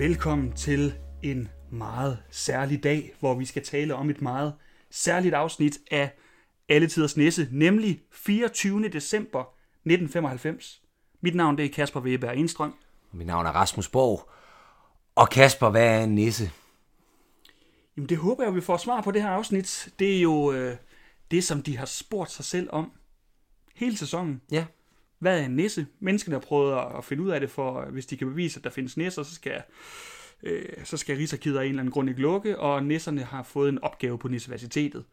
Velkommen til en meget særlig dag, hvor vi skal tale om et meget særligt afsnit af Alle Tiders Nisse, nemlig 24. december 1995. Mit navn det er Kasper Weber Enstrøm. Mit navn er Rasmus Borg. Og Kasper, hvad er en nisse? Jamen det håber jeg, vi får svar på det her afsnit. Det er jo øh, det, som de har spurgt sig selv om hele sæsonen. Ja. Hvad er en nisse? Menneskene har prøvet at finde ud af det, for hvis de kan bevise, at der findes nisser, så skal, øh, så skal Rigsarkivet af en eller anden grund ikke lukke, og nisserne har fået en opgave på Nisseversitetet.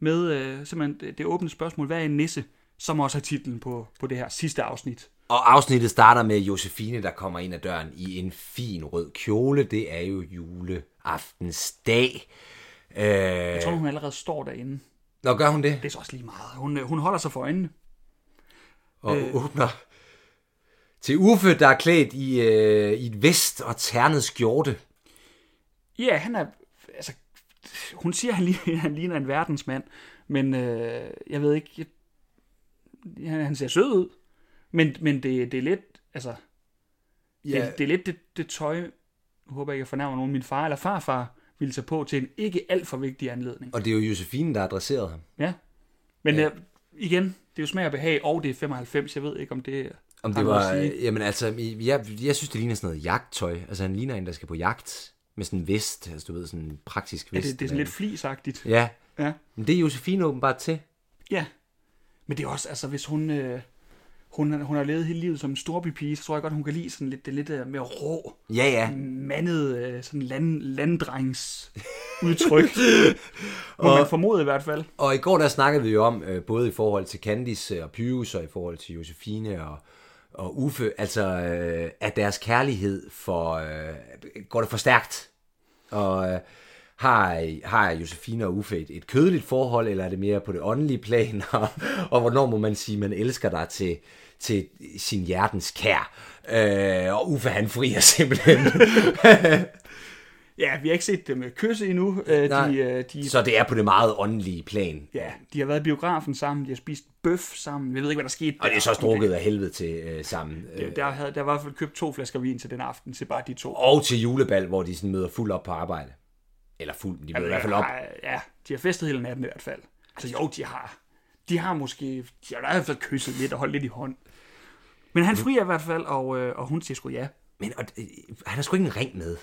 Med øh, simpelthen det, det åbne spørgsmål, hvad er en nisse? Som også er titlen på, på det her sidste afsnit. Og afsnittet starter med Josefine, der kommer ind ad døren i en fin rød kjole. Det er jo juleaftensdag. Øh, Jeg tror, hun allerede står derinde. Nå, gør hun det? Det er så også lige meget. Hun, øh, hun holder sig for øjnene. Og øh. åbner til Uffe, der er klædt i, øh, i et vest og ternet skjorte. Ja, han er... Altså, hun siger, at han ligner, han ligner en verdensmand, men øh, jeg ved ikke... Jeg, han, han ser sød ud, men, men det, det er lidt... Altså, ja. det, det er lidt det, det tøj... Nu håber jeg ikke, jeg fornærmer nogen. Min far eller farfar ville tage på til en ikke alt for vigtig anledning. Og det er jo Josefine, der har adresseret ham. Ja. Men ja. Øh, igen, det er jo smag og behag, og det er 95. Jeg ved ikke, om det Om det var, jamen altså, jeg, jeg synes, det ligner sådan noget jagttøj. Altså, han ligner en, der skal på jagt med sådan en vest, altså du ved, sådan en praktisk Ja, vest. det, det er sådan lidt flisagtigt. Ja, Ja. men det er Josefine åbenbart til. Ja. Men det er også, altså hvis hun, øh, hun, hun har levet hele livet som en storbypige, så tror jeg godt, hun kan lide sådan lidt, det lidt øh, mere rå, Ja, ja. mandet, øh, sådan land, landdrengs udtryk. Må man formode i hvert fald. Og i går der snakkede vi jo om, øh, både i forhold til Candice og Pius, og i forhold til Josefine og, og Uffe, altså øh, at deres kærlighed for, øh, går det for stærkt? Og øh, har, har Josefine og Uffe et, et kødeligt forhold, eller er det mere på det åndelige plan? Og, og hvornår må man sige, at man elsker dig til, til sin hjertens kær? Øh, og Uffe han frier simpelthen. Ja, vi har ikke set dem øh, kysse endnu. Øh, Nej. de, øh, de, Så det er på det meget åndelige plan. ja, de har været i biografen sammen, de har spist bøf sammen. Jeg ved ikke, hvad der skete. Og det er så drukket af helvede til øh, sammen. Øh, Der, havde, der var i hvert fald købt to flasker vin til den aften, til bare de to. Og til julebal, hvor de sådan møder fuld op på arbejde. Eller fuld, de møder i hvert fald op. Ja, de har festet hele natten i hvert fald. Altså jo, de har, de har måske, de har i hvert fald kysset lidt og holdt lidt i hånd. Men han frier i hvert fald, og, øh, og hun siger sgu ja. Men og, øh, han har sgu ikke en ring med.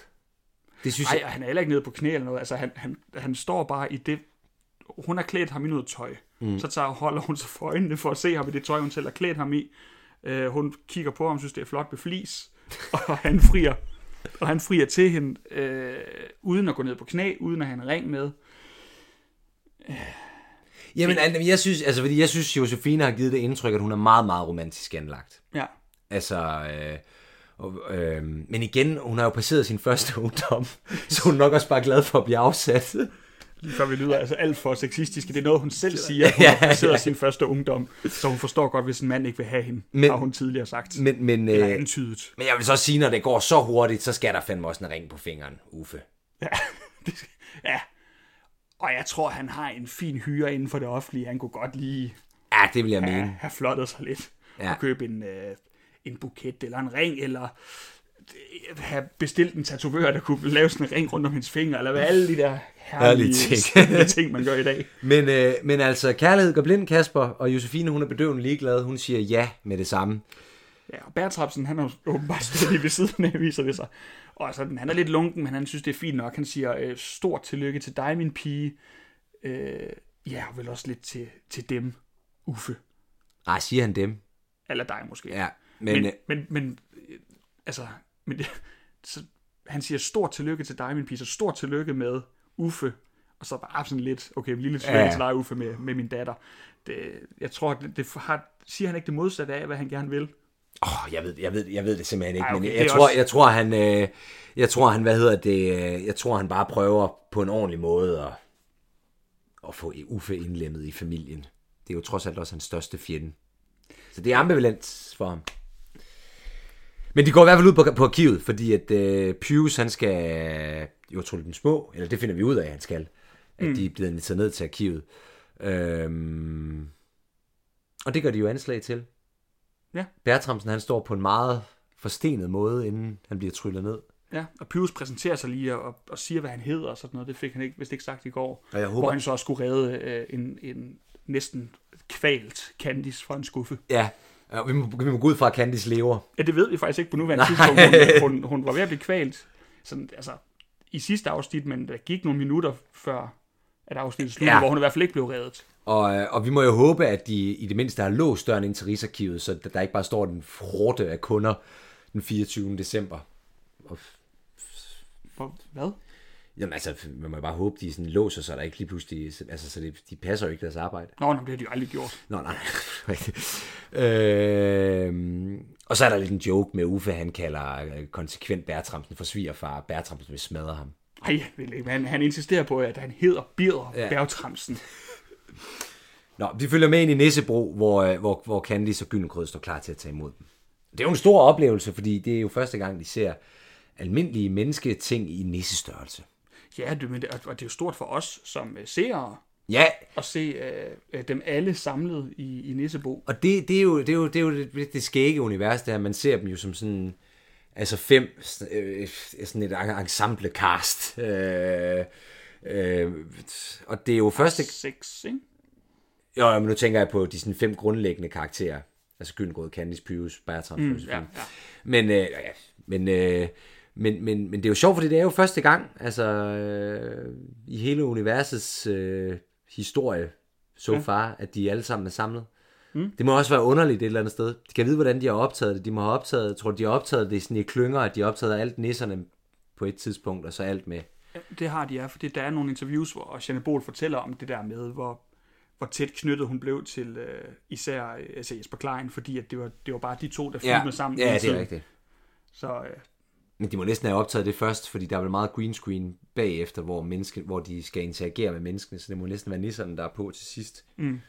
Det synes Nej, jeg... han er heller ikke nede på knæ eller noget. Altså, han, han, han står bare i det... Hun har klædt ham i noget tøj. Mm. Så tager, holder hun sig for øjnene for at se ham i det tøj, hun selv har klædt ham i. Uh, hun kigger på ham, synes det er flot med flis. og han frier. Og han frier til hende, øh, uden at gå ned på knæ, uden at have en ring med. Jamen, altså, jeg synes, altså, fordi jeg synes, Josefine har givet det indtryk, at hun er meget, meget romantisk anlagt. Ja. Altså, øh, og, øh, men igen, hun har jo passeret sin første ungdom, så hun er nok også bare glad for at blive afsat. Lige før vi lyder altså alt for sexistiske. Det er noget, hun selv siger. Hun Ja, har passeret ja. sin første ungdom. Så hun forstår godt, hvis en mand ikke vil have hende. Men- har hun tidligere sagt. Men, men, Eller øh, antydet. men jeg vil så sige, når det går så hurtigt, så skal der fandme også en ring på fingeren, Uffe. Ja. det ja. Og jeg tror, han har en fin hyre inden for det offentlige. Han kunne godt lige Ja, det vil jeg have, mene. have flottet sig lidt. Ja. Og købe en, øh, en buket eller en ring, eller øh, have bestilt en tatovør, der kunne lave sådan en ring rundt om hendes fingre, eller hvad alle de der herlige ting. ting, man gør i dag. Men, øh, men altså, kærlighed går blind, Kasper, og Josefine, hun er bedøvende ligeglad. Hun siger ja med det samme. Ja, og Bertrapsen, han er jo åbenbart stået lige ved siden af, viser det sig. Og sådan, han er lidt lunken, men han synes, det er fint nok. Han siger, øh, stort tillykke til dig, min pige. Øh, ja, og vel også lidt til, til dem, Uffe. Ej, siger han dem? Eller dig måske. Ja, men, men, øh, men, men øh, altså, men så, han siger stort tillykke til dig, min pige, så stort tillykke med Uffe, og så bare sådan lidt, okay, lille tillykke ja. til dig, Uffe, med, med min datter. Det, jeg tror, det, det har, siger han ikke det modsatte af, hvad han gerne vil. Åh, jeg ved, jeg ved, jeg ved det simpelthen ikke, Ej, okay, men er jeg, tror, også- jeg tror, han, øh, jeg tror, han, hvad hedder det, øh, jeg tror, han bare prøver på en ordentlig måde at, at få Uffe indlemmet i familien. Det er jo trods alt også hans største fjende. Så det er ambivalent for ham. Men de går i hvert fald ud på, på arkivet, fordi at øh, Pius, han skal jo trylle den små, eller det finder vi ud af, at han skal, at mm. de er blevet inviteret ned til arkivet. Øhm, og det gør de jo anslag til. Ja. Bertramsen, han står på en meget forstenet måde, inden han bliver tryllet ned. Ja, og Pyrus præsenterer sig lige og, og siger, hvad han hedder og sådan noget. Det fik han ikke, vist ikke sagt i går. Og jeg håber- Hvor han så også skulle redde øh, en, en næsten kvalt Candice fra en skuffe. Ja, ja vi, må, vi må gå ud fra, at Candice lever. Ja, det ved vi faktisk ikke på nuværende tidspunkt. Hun, hun, hun var ved at blive kvalt. Sådan, altså, i sidste afsnit, men der gik nogle minutter før, at afsnittet sluttede, Ja. ja. hvor hun i hvert fald ikke blev reddet. Og, øh, og vi må jo håbe, at de i det mindste har låst døren ind til Rigsarkivet, så der ikke bare står den frorte af kunder den 24. december. Og, hvad? jamen altså, man må bare håbe, de sådan låser, så der ikke lige pludselig... Altså, så det, de passer jo ikke deres arbejde. Nå, nej, det har de jo aldrig gjort. Nå, nej. øh, og så er der lidt en joke med Uffe, han kalder øh, konsekvent Bertramsen for svigerfar. Bertramsen vil smadre ham. Ej, jeg vil ikke. Han, han insisterer på, at han hedder Birger Ja. ja. Bertramsen. Nå, de følger med ind i Nissebro, hvor, øh, hvor, hvor Candice og Gyllenkrød står klar til at tage imod dem. Det er jo en stor oplevelse, fordi det er jo første gang, de ser almindelige mennesketing i nissestørrelse. Ja, det, men det, og det er jo stort for os som øh, seere Ja, at se øh, øh, dem alle samlet i, i Nissebo. og det, det, er jo, det, er jo, det, er jo det, det skægge univers, der man ser dem jo som sådan, altså fem, øh, sådan et ensemble cast. Øh, øh, og det er jo første, Seks, ikke? Jo, men nu tænker jeg på de sådan fem grundlæggende karakterer. Altså Gyllengrød, Candice, Pyrus, Bertram. Mm, ja, ja. Men, øh, ja, men, øh, men, men, men det er jo sjovt, fordi det er jo første gang, altså øh, i hele universets øh, historie, so far, at de alle sammen er samlet. Mm. Det må også være underligt et eller andet sted. De kan vide, hvordan de har optaget det. De må have optaget, jeg tror, de har optaget det sådan i klynger, at de har optaget alt nisserne på et tidspunkt, og så alt med. Det har de, ja, fordi der er nogle interviews, hvor Janne Bol fortæller om det der med, hvor, hvor tæt knyttet hun blev til øh, især øh, altså Jesper Klein, fordi at det, var, det var bare de to, der filmede sammen. ja det er rigtigt. Så øh, Men de må næsten have optaget det først, fordi der er vel meget green screen bagefter, hvor, menneske, hvor de skal interagere med menneskene, så det må næsten være nisserne, der er på til sidst. Mm.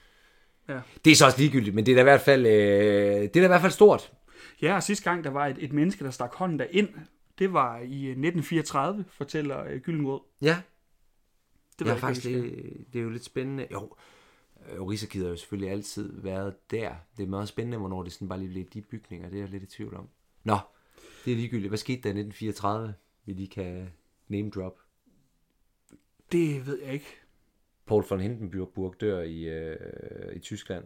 Ja. Det er så også ligegyldigt, men det er da i hvert fald, øh, det er da i hvert fald stort. ja, og sidste gang, der var et, et menneske, der stak hånden derind, det var i øh, 1934, fortæller øh, Gyllenrød. Ja, Det var er faktisk, det, det er jo lidt spændende. Jo, øh, Rigsarkivet har jo selvfølgelig altid været der. Det er meget spændende, hvornår det sådan bare lige blev de bygninger, det er jeg lidt i tvivl om. Nå, det er ligegyldigt. Hvad skete der i 1934, vi lige kan name drop? det ved jeg ikke. Paul von Hindenburg dør i, øh, i Tyskland.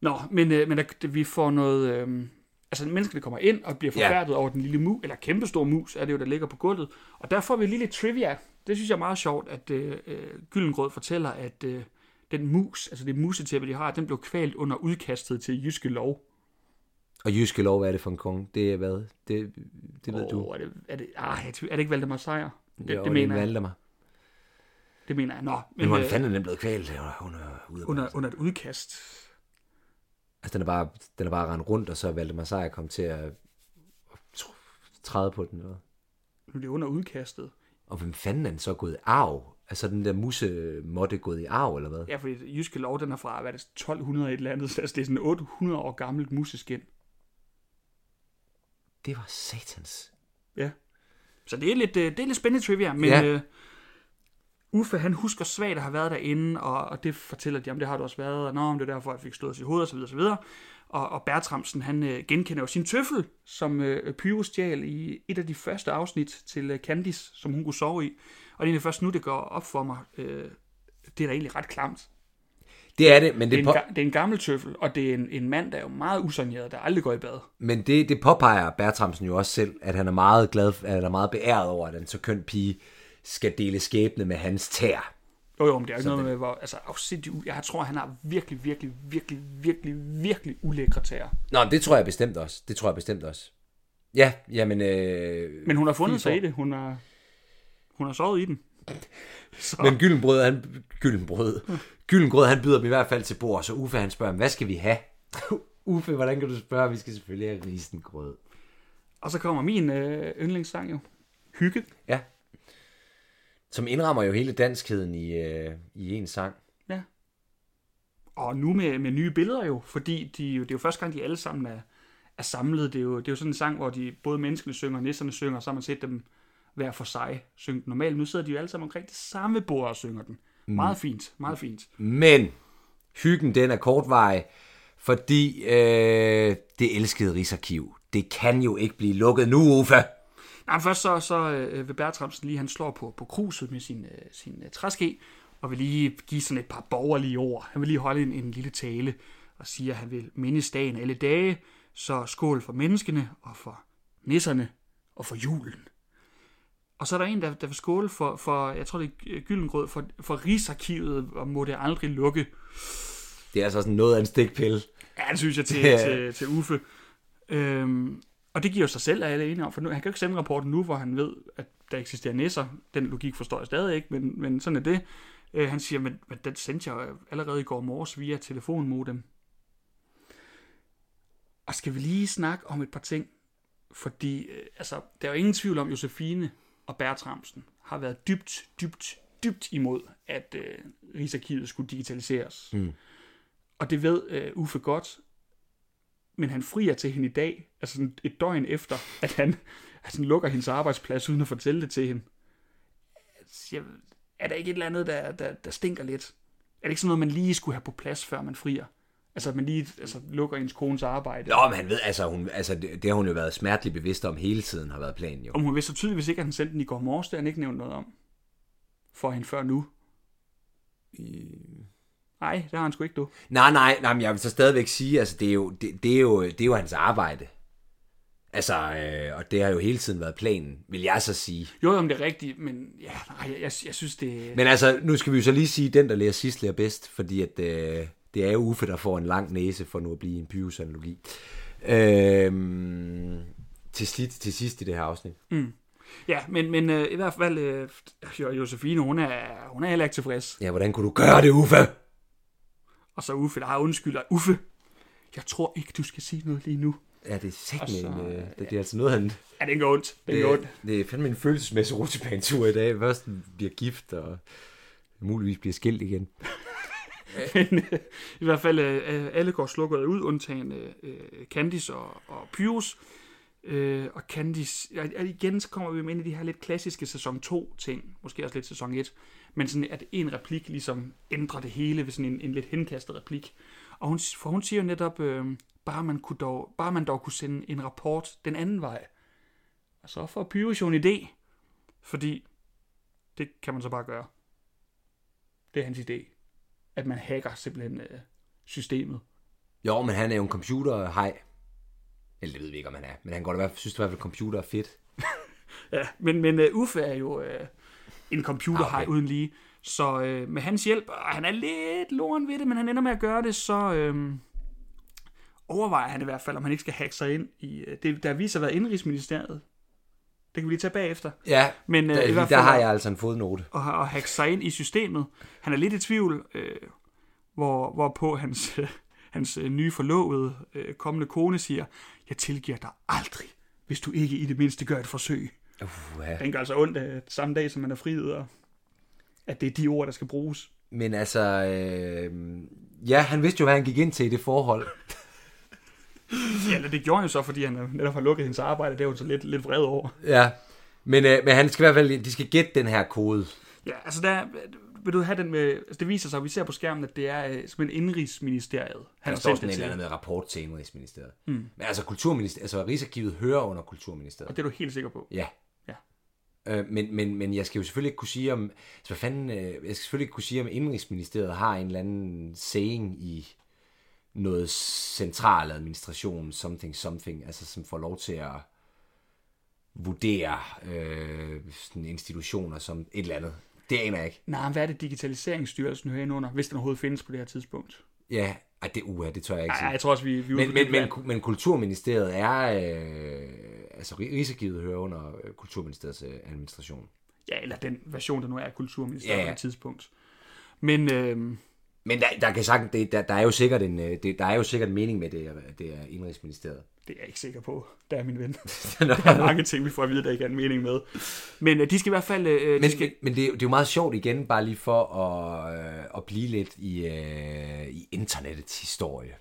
Nå, men, øh, men der, vi får noget... Øh, altså, menneskene kommer ind og bliver Ja. forfærdet over den lille mus, eller kæmpestor mus, er det jo, der ligger på gulvet. Og der får vi lige lidt trivia. Det synes jeg er meget sjovt, at øh, øh, Gyllengrød fortæller, at øh, den mus, altså det musetæppe, de har, den blev kvalt under udkastet til Jyske Lov. Og Jyske Lov, hvad er det for en konge? Det er hvad? Det, det ved Åh, du. Er det, er, det, ah, er det ikke Valdemar Sejr? Det, Jo, det, mener jeg. Valdemar. Det mener jeg. Nå, Men men, hvordan øh, fanden er den blevet kvalt under, under, under, under et udkast. Altså, den er bare, den er bare rendt rundt, og så er Valdemar Sejr kom til at tr- træde på den. Eller? Nu er det under udkastet. Og hvem fanden er den så gået i arv? Altså, den der musse måtte gået i arv, eller hvad? Ja, fordi Jyske Lov, den er fra, hvad er det, 1200 et eller andet, så altså, det er sådan 800 år gammelt museskin. Det var satans. Ja. Så det er lidt, øh, det er lidt spændende trivia, men ja. øh, Uffe, han husker svagt at have været derinde, og, og det fortæller de, om det har du også været, og nå, om det er derfor, jeg fik slået os i hovedet, osv. osv. Og, og Bertramsen, han øh, genkender jo sin tøffel, som øh, Pyro stjal i et af de første afsnit til øh, Candice, som hun kunne sove i. Og det er først nu, det går op for mig. Øh, det er da egentlig ret klamt. Det er det, men Det det, er, på, en, ga- det er en gammel tøffel, og det er en, en mand, der er jo meget usaneret, der aldrig går i bad. men det, det påpeger Bertramsen jo også selv, at han er meget glad, at han er meget beæret over, at en så køn pige skal dele skæbne med hans tær. Jo, jo, men det er ikke noget med, hvor, altså, afsindigt, u- jeg tror, han har virkelig, virkelig, virkelig, virkelig, virkelig ulækre tæer. Nå, det tror jeg bestemt også. Det tror jeg bestemt også. Ja, jamen... Øh, Men hun har fundet sig i det. Hun har, hun har sovet i den. Så, Men Gyllenbrød, han, Gyllenbrød, Gyllengrød, han byder dem i hvert fald til bord, så Uffe han spørger, hvad skal vi have? Uffe, hvordan kan du spørge? Vi skal selvfølgelig have risengrød. og så kommer min øh, yndlingssang jo. Hygge. Ja. Som indrammer jo hele danskheden i, øh, i en sang. Ja. Og nu med, med nye billeder jo, fordi de, det er jo første gang, de alle sammen er, er samlet. Det er, jo, det er jo sådan en sang, hvor de, både menneskene synger og nisserne synger, og så har man set dem hver for sig synge den normalt. Nu sidder de jo alle sammen omkring det samme bord og synger den. Meget fint, meget fint. Men hyggen, den er kortvarig, Fordi øh, det elskede Rigsarkiv, det kan jo ikke blive lukket nu, Uffe. Nej, først så, så øh, vil Bertramsen lige, han slår på, på kruset med sin, øh, sin øh, træske, og vil lige give sådan et par borgerlige ord. Han vil lige holde en, en lille tale og sige, at han vil mindes dagen alle dage, så skål for menneskene og for nisserne og for julen. Og så er der en, der, der vil skåle for, for, jeg tror det er Gyldengrød, for, for Rigsarkivet, og må det aldrig lukke. Det er altså sådan noget af en stikpille. Ja, det synes jeg til, til, til Uffe. Øhm, og det giver jo sig selv, er alle enige om, for nu, han kan jo ikke sende rapporten nu, hvor han ved, at der eksisterer nisser. Den logik forstår jeg stadig ikke, men, men sådan er det. Øh, han siger, men, men den sendte jeg allerede i går morges via telefonmodem. Og skal vi lige snakke om et par ting? Fordi, øh, altså, der er jo ingen tvivl om, Josefine og Bertramsen har været dybt, dybt, dybt imod, at øh, Rigsarkivet skulle digitaliseres. Mm. Og det ved øh, Uffe godt, men han frier til hende i dag, altså sådan et døgn efter, at han, at han lukker hendes arbejdsplads, uden at fortælle det til hende. Altså, Jeg, er der ikke et eller andet, der, der, der stinker lidt? Er det ikke sådan noget, man lige skulle have på plads, før man frier? Altså, at man lige altså, lukker ens kones arbejde. Nå, men han ved, altså, hun, altså det, det har hun jo været smerteligt bevidst om hele tiden, har været planen jo. Om hun vidste så tydeligvis ikke, at han sendte den i går morges, det har han ikke nævnt noget om. For hende før nu. Nej, det har han sgu ikke, du. Nej, nej, nej, men jeg vil så stadigvæk sige, altså det er jo, det, det er jo, det er jo hans arbejde. Altså, øh, og det har jo hele tiden været planen, vil jeg så sige. Jo, om det er rigtigt, men ja, nej, jeg, jeg, jeg synes, det... Men altså, nu skal vi jo så lige sige, den, der lærer sidst, lærer bedst, fordi at, øh, det er jo Uffe, der får en lang næse for nu at blive en Pyrus-analogi. Øh, til, sidst, til sidst i det her afsnit. Ja, men, men øh, i hvert fald, øh, Jo- Josefine, hun er, hun er heller ikke tilfreds. Ja, hvordan kunne du gøre det, Uffe? Og så Uffe, der har undskylder. Uffe, jeg tror ikke, du skal sige noget lige nu. Ja, det er Og så, en, øh, det, det er altså noget, han... Ja, det går ondt. Det går ondt. Det, det er fandme en følelsesmæssig rutsjebanetur i dag. Først bliver gift, og muligvis bliver skilt igen. Men øh, i hvert fald, øh, alle går slukket ud, undtagen øh, Candice og, og Pyrus. Øh, og Candice, ja, igen så kommer vi ind i de her lidt klassiske sæson 2 ting, måske også lidt sæson 1, men sådan at en replik ligesom ændrer det hele ved sådan en, en lidt henkastet replik. Og hun, for hun siger jo netop, øh, bare, man kunne dog, bare man dog kunne sende en rapport den anden vej. Og så får Pyrus jo en idé, fordi det kan man så bare gøre. Det er hans idé at man hacker simpelthen øh, systemet. Jo, men han er jo en computerhej. Eller det ved vi ikke, om han er. Men han går da i hvert fald, synes i hvert fald, at computer er fedt. Ja, men, men uh, Uffe er jo uh, en computerhej Ah, okay. okay. uden lige. Så uh, med hans hjælp, og han er lidt loren ved det, men han ender med at gøre det, så uh, overvejer han i hvert fald, om han ikke skal hacke sig ind i... Uh, det, der viser at være indrigsministeriet. Det kan vi lige tage bagefter. Ja, Men uh, der, i hvert der fald har jeg altså en fodnote. at, at hacke sig ind i systemet. Han er lidt i tvivl, øh, hvor, hvorpå hans, øh, hans øh, nye forlovede øh, kommende kone siger, jeg tilgiver dig aldrig, hvis du ikke i det mindste gør et forsøg. Uh, ja. Den gør altså ondt øh, samme dag, som man er friet, og at det er de ord, der skal bruges. Men altså, øh, ja, han vidste jo, hvad han gik ind til i det forhold. Ja, eller det gjorde han jo så, fordi han øh, netop har lukket hendes arbejde, det er jo så lidt, lidt vred over. Ja, men, øh, men han skal i hvert fald, de skal gætte den her kode. Ja, altså der, vil du have den med, altså det viser sig, at vi ser på skærmen, at det er øh, simpelthen indrigsministeriet. Han Han står sådan en eller anden med rapport til Indrigsministeriet. Mm. Men altså, Kulturministeriet, altså Rigsarkivet hører under Kulturministeriet. Og det er du helt sikker på. Ja. Øh, men, men, men jeg skal jo selvfølgelig ikke kunne sige om, altså hvad fanden, øh, jeg skal selvfølgelig ikke kunne sige om Indrigsministeriet har en eller anden saying i noget central administration, something, something, altså som får lov til at vurdere øh, sådan institutioner som et eller andet. Det aner jeg ikke. Nej, men hvad er det Digitaliseringsstyrelsen hører ind under, hvis den overhovedet findes på det her tidspunkt? Ja, ej, det, uh, det tør jeg ikke sige. jeg tror også, vi, vi Men, men, men, men Kulturministeriet er, øh, altså Rigsarkivet hører under øh, Kulturministeriets øh, administration. Ja, eller den version, der nu er af Kulturministeriet Ja, på det tidspunkt. Men øh, Men der, der kan sagt, det, der, der, er jo sikkert en, øh, det, der er jo sikkert en mening med det, at det er Indrigsministeriet. Det er jeg ikke sikker på. Der er min ven. der er mange ting, vi får at vide, der ikke er en mening med. Men øh, de skal i hvert fald... Øh, de Men, skal, men, det, er det er jo meget sjovt igen, bare lige for at, øh, at blive lidt i, øh, i internettets historie.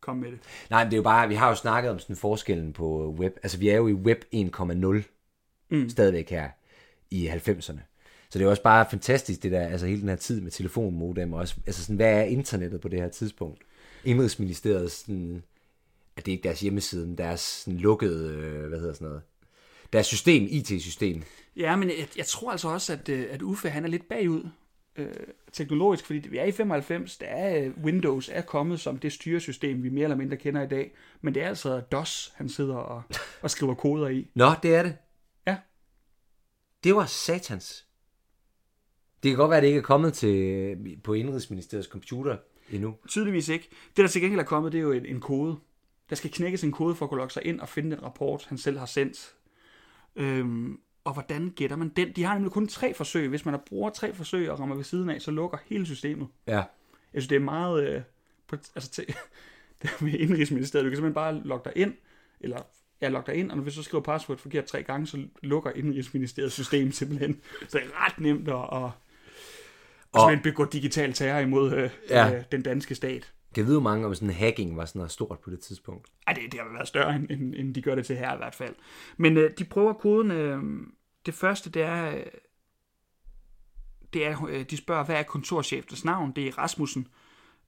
komme med det. Nej, men det er jo bare, vi har jo snakket om sådan forskellen på web. Altså, vi er jo i web 1,0 mm. stadigvæk her i 90'erne. Så det er også bare fantastisk, det der, altså hele den her tid med telefonmodem, og også, altså sådan, hvad er internettet på det her tidspunkt? Indrigsministeriet, sådan, at det er ikke deres hjemmeside, men deres sådan, lukkede, øh, hvad hedder sådan noget, deres system, IT-system. Ja, men jeg, jeg tror altså også, at, øh, at Uffe han er lidt bagud øh, teknologisk, fordi vi er i 95, der er øh, Windows er kommet som det styresystem, vi mere eller mindre kender i dag, men det er altså DOS, han sidder og, og skriver koder i. Nå, det er det. Ja. Det var satans. Det kan godt være, at det ikke er kommet til, på Indrigsministeriets computer endnu. Tydeligvis ikke. Det, der til gengæld er kommet, det er jo en, en kode. Der skal knækkes en kode for at kunne logge sig ind og finde den rapport, han selv har sendt. Øhm, og hvordan gætter man den? De har nemlig kun tre forsøg. Hvis man bruger tre forsøg og rammer ved siden af, så lukker hele systemet. Ja. Jeg synes, det er meget... Øh, på, altså til, det er med Indrigsministeriet. Du kan simpelthen bare logge dig ind, eller jeg logger dig ind, og vi så skriver password forkert tre gange, så lukker Indrigsministeriets system simpelthen. Så det er ret nemt at, at, og, at begå digital terror imod øh, Ja. øh, den danske stat. Kan jeg vide, hvor mange om sådan hacking var sådan noget stort på det tidspunkt? Ja, det, det har været større, end, end, end de gør det til her i hvert fald. Men øh, de prøver koden. Øh, det første, det er, det er, øh, de spørger, hvad er kontorchefens navn? Det er Rasmussen.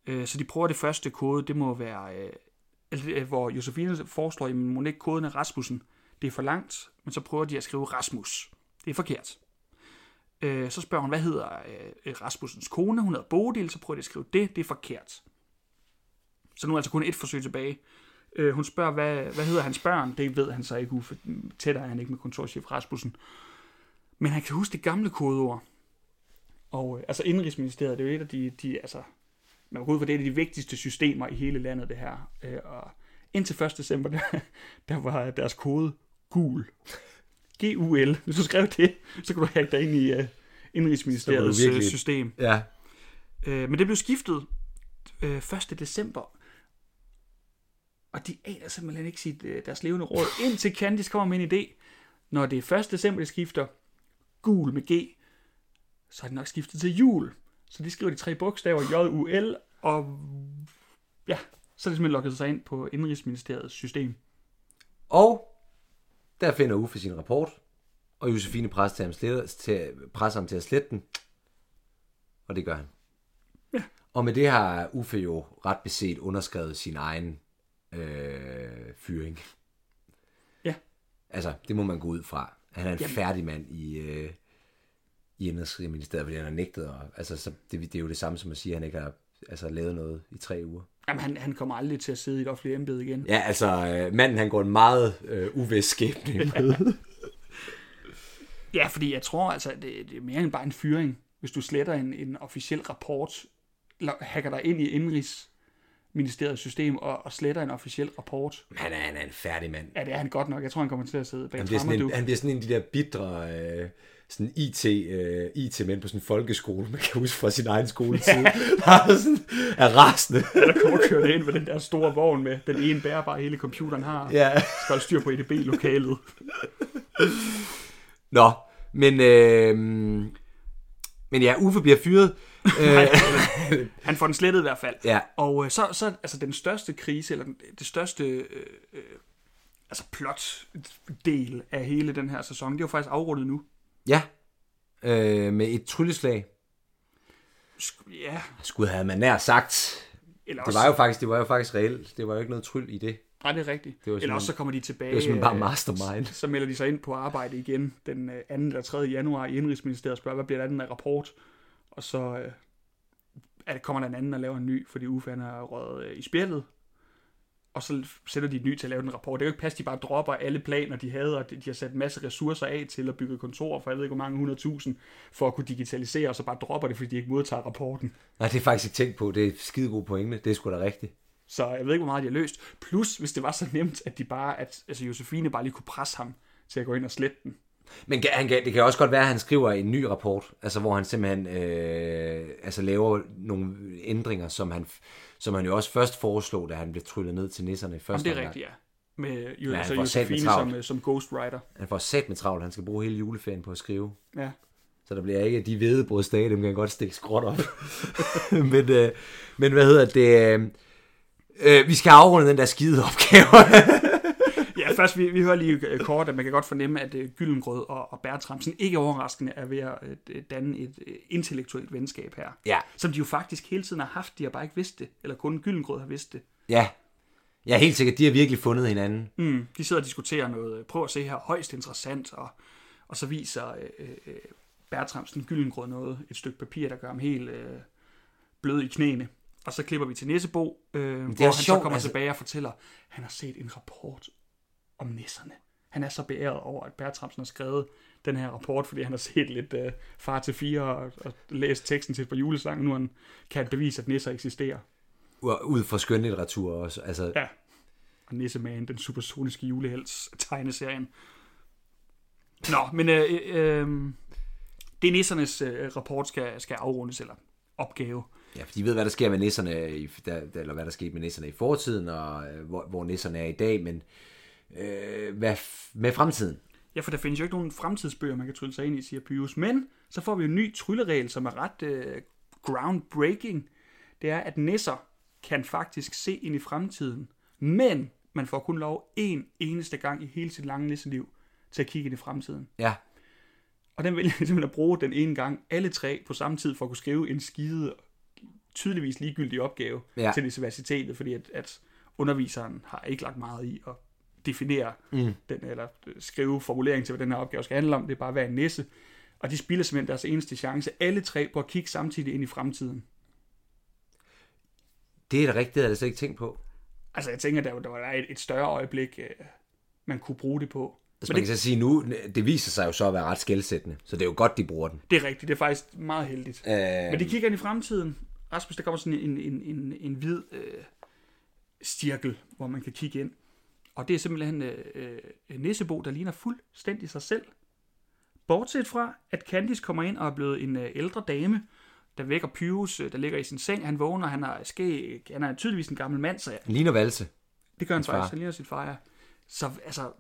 Øh, så de prøver det første kode, det må være, øh, altså, øh, hvor Josefine foreslår, jamen må ikke koden er Rasmussen. Det er for langt, men så prøver de at skrive Rasmus. Det er forkert. Øh, så spørger hun, hvad hedder øh, Rasmussens kone? Hun hedder Bodil, så prøver de at skrive det. Det er forkert. Så nu er altså kun et forsøg tilbage. Øh, hun spørger, hvad, hvad hedder hans børn? Det ved han så ikke, Uffe. Tættere er han ikke med kontorchef Rasmussen. Men han kan huske det gamle kodeord. Og øh, altså Indrigsministeriet, det er jo et af de, de altså, man ud for det er de vigtigste systemer i hele landet, det her. Øh, og indtil 1. december, der, der var deres kode gul. G-U-L. Hvis du skrev det, så kunne du hacke dig ind i uh, Indrigsministeriets virkelig- virkelig... system. Ja. Øh, men det blev skiftet øh, 1. december. Og de aner simpelthen ikke sit, øh, deres levende råd. Indtil Candice kommer med en idé. Når det er 1. december, de skifter gul med G, så er det nok skiftet til jul. Så de skriver de tre bogstaver J-U-L, og ja, så er det simpelthen logget sig ind på Indrigsministeriets system. Og der finder Uffe sin rapport, og Josefine presser, til ham slette, til, presser ham til at slette den, og det gør han. Ja. Og med det har Uffe jo ret beset underskrevet sin egen øh, fyring. Ja. Altså, det må man gå ud fra. Han er en Jamen. færdig mand i, øh, i Indrigsministeriet, fordi han har nægtet. Og, altså, så det, det er jo det samme som at sige, at han ikke har altså, lavet noget i tre uger. Jamen, han, han kommer aldrig til at sidde i et offentligt embede igen. Ja, altså, øh, manden han går en meget øh, uvis skæbne møde. Ja, fordi jeg tror altså, det, det er mere end bare en fyring. Hvis du sletter en, en officiel rapport, hacker dig ind i Indrigsministeriets system og, og sletter en officiel rapport. han, er, han er en færdig mand. Ja, det er han godt nok. Jeg tror, han kommer til at sidde bag Han bliver, sådan en, han bliver sådan en af de der bitre øh, sådan IT, øh, IT-mænd på sådan en folkeskole, man kan huske fra sin egen skoletid. Ja. sådan, er rasende. Der kommer kørt ind med den der store vogn med den ene bærbare hele computeren har. ja. Skal holde styr på EDB-lokalet. Nå, men, øh, men ja, Uffe bliver fyret. Øh, Han får den slettet i hvert fald. ja, Og øh, så, så altså den største krise, eller den- det største øh, øh, altså plot-del af hele den her sæson, det er jo faktisk afrundet nu. ja. Øh, med et trylleslag. Sk- Ja, Skulle have man nær sagt. eller Det også, var jo faktisk, det var jo faktisk reelt. Det var jo ikke noget tryl i det. Nej, det er rigtigt. Det Eller også så kommer de tilbage. Det var bare øh, mastermind. Så melder de sig ind på arbejde igen den øh, 2. eller 3. januar i Indrigsministeriet og spørger, hvad bliver der af den her rapport? Og så øh, er det, kommer der en anden og laver en ny, fordi Uffe han er røget øh, i spjældet. Og så sætter de et ny til at lave den rapport. Det kan jo ikke passe, de bare dropper alle planer, de havde, og de de har sat en masse ressourcer af til at bygge kontorer for jeg ved ikke hvor mange hundredtusind, for at kunne digitalisere, og så bare dropper det, fordi de ikke modtager rapporten. Nej, det er faktisk ikke tænkt på. Det er skide gode pointe. Det er sgu da rigtigt. Så jeg ved ikke, hvor meget de har løst. Plus, hvis det var så nemt, at de bare, at altså Josefine bare lige kunne presse ham til at gå ind og slette den. Men han det kan også godt være, at han skriver en ny rapport, altså hvor han simpelthen øh, altså laver nogle ændringer, som han, som han jo også først foreslog, da han blev tryllet ned til nisserne i første det er rigtigt, ja. Med jo, Ja, han så får satme Josefine som, øh, som ghostwriter. Han får sat med travlt, han skal bruge hele juleferien på at skrive. Ja. Så der bliver ikke de hvedebrødsdage, dem kan godt stikke skråt op. men, øh, men hvad hedder det? Øh, øh, vi skal afrunde den der skide opgave. først vi, vi hører lige øh, kort, at man kan godt fornemme, at uh, Gyllengrød og, og Bertramsen ikke overraskende er ved at uh, danne et intellektuelt venskab her. Ja, Som de jo faktisk hele tiden har haft, de har bare ikke vidst det. Eller kun Gyllengrød har vidst det. ja. Jeg er helt sikker, de har virkelig fundet hinanden. Mm, de sidder og diskuterer noget. Prøv at se her, højst interessant. Og, og så viser øh, øh, Bertramsen Gyllengrød noget. Et stykke papir, der gør ham helt øh, blød i knæene. Og så klipper vi til Nissebo, øh, hvor han så sjovt, kommer altså- tilbage og fortæller, at han har set en rapport om nisserne. Han er så beæret over, at Bertramsen har skrevet den her rapport, fordi han har set lidt øh, far til fire og, og læst teksten til et par julesange. Nu han kan bevise, at nisser eksisterer. Ud fra skønlitteratur også. Altså, Ja. Og Nissemagen, den supersoniske julehelts tegneserien. Nå, men øh, øh, det er nissernes øh, rapport skal, skal afrundes, eller opgave. Ja, for de ved, hvad der sker med nisserne, i, der- eller hvad der skete med nisserne i fortiden, og øh, hvor, hvor nisserne er i dag, men øh, hvad med fremtiden? Ja, for der findes jo ikke nogen fremtidsbøger, man kan trylle sig ind i, siger Pyrus. Men så får vi jo en ny trylleregel, som er ret øh, groundbreaking. Det er, at nisser kan faktisk se ind i fremtiden, men man får kun lov en eneste gang i hele sit lange nisseliv til at kigge ind i fremtiden. Ja, Og den vil jeg simpelthen at bruge den ene gang, alle tre på samme tid, for at kunne skrive en skide, tydeligvis ligegyldig opgave ja. til universitetet, fordi at, at underviseren har ikke lagt meget i at definere mm. den, eller skrive formulering til, hvad den her opgave skal handle om. Det er bare at være en nisse. Og de spiller simpelthen deres eneste chance, alle tre, på at kigge samtidig ind i fremtiden. det er da rigtigt, det havde jeg slet ikke tænkt på. Altså, jeg tænker, der, var- der var et, et større øjeblik, øh, man kunne bruge det på. Altså, Men man kan så sige nu, det viser sig jo så at være ret skældsættende, så det er jo godt, de bruger den. Det er rigtigt, det er faktisk meget heldigt. Øh, Men de kigger ind i fremtiden. Rasmus, der kommer sådan en, en, en, en hvid øh, cirkel, hvor man kan kigge ind. Og det er simpelthen øh, øh, Nissebo, der ligner fuldstændig sig selv. Bortset fra, at Candice kommer ind og er blevet en øh, ældre dame, der vækker Pyrus, øh, der ligger i sin seng. Han vågner, han har skæg, han er tydeligvis en gammel mand, så ligner valse det gør han faktisk. Han ligner sit far, ja. Så altså,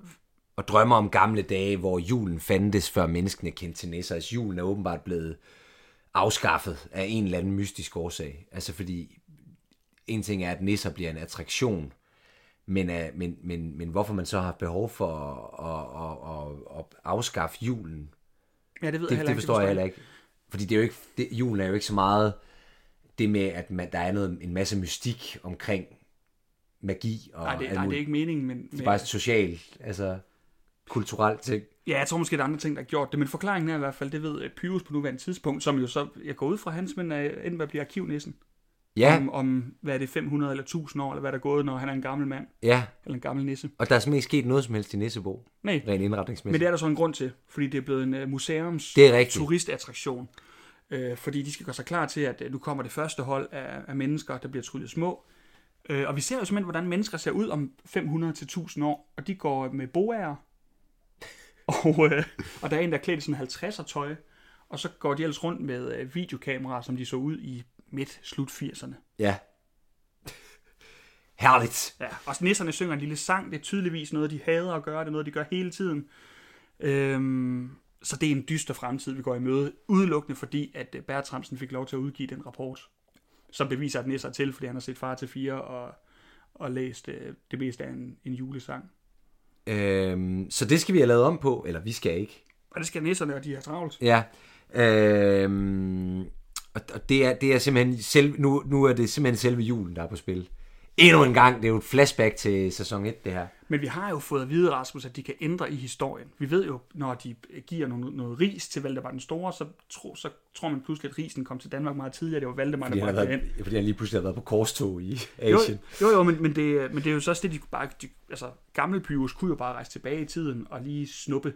og drømmer om gamle dage, hvor julen fandtes, før menneskene kendte til nisser. Altså, julen er åbenbart blevet afskaffet af en eller anden mystisk årsag. Altså fordi en ting er, at nisser bliver en attraktion, men, uh, men, men, men hvorfor man så har behov for at, at, at, at afskaffe julen, ja, det ved jeg det, heller det ikke. forstår jeg heller ikke. Fordi det er jo ikke, det, julen er jo ikke så meget det med, at man, der er noget, en masse mystik omkring magi. Og Nej, det, nej, det er ikke meningen, men... det er bare social, altså kulturelt ting. Ja, jeg tror måske, der er andre ting, der har gjort det, men forklaringen er i hvert fald, det ved øh, Pyrus på nuværende tidspunkt, som jo så, jeg går ud fra hans, men er endt med at blive arkivnissen. Ja, Om, om, hvad er det, 500 eller 1000 år, eller hvad der er gået, når han er en gammel mand, ja. eller en gammel nisse. Og der er simpelthen ikke sket noget som helst i Nissebo, Nej, rent men indretningsmæssigt. det er der så en grund til, fordi det er blevet en uh, museums Det er rigtigt. turistattraktion. Øh, fordi de skal gøre sig klar til, at uh, nu kommer det første hold af, af mennesker, der bliver tryllet små. Øh, og vi ser jo simpelthen, hvordan mennesker ser ud om 500 til 1000 år, og de går med boager. og, øh, og der er en, der er klædt i sådan 50'er tøj, og så går de ellers rundt med øh, videokameraer, som de så ud i midt-slut 80'erne. Ja. Herligt. Ja, og nisserne synger en lille sang. Det er tydeligvis noget, de hader at gøre. Det er noget, de gør hele tiden. Øhm, så det er en dyster fremtid, vi går i møde. Udelukkende fordi, at øh, Bertramsen fik lov til at udgive den rapport. Som beviser, at nisser er til, fordi han har set far til fire og, og læst øh, det meste af en, en julesang. Øhm, så det skal vi have lavet om på, eller vi skal ikke. Og det skal nisserne, og de har travlt. Ja. Øhm, og og det er, det er simpelthen selv, nu, nu er det simpelthen selve julen, der er på spil. Endnu en gang, det er jo et flashback til sæson 1, det her. Men vi har jo fået at vide, Rasmus, at de kan ændre i historien. Vi ved jo, når de giver noget, noget ris til Valdemar den Store, så, tro, så tror man pludselig, at risen kom til Danmark meget tidligere. Det var Valdemar, der bragte ind. fordi han lige pludselig har været på korstog i Jo, Asien. jo, jo men, men, det, men det er jo så også det, de kunne bare... De, altså, gamle Pyrus kunne jo bare rejse tilbage i tiden og lige snuppe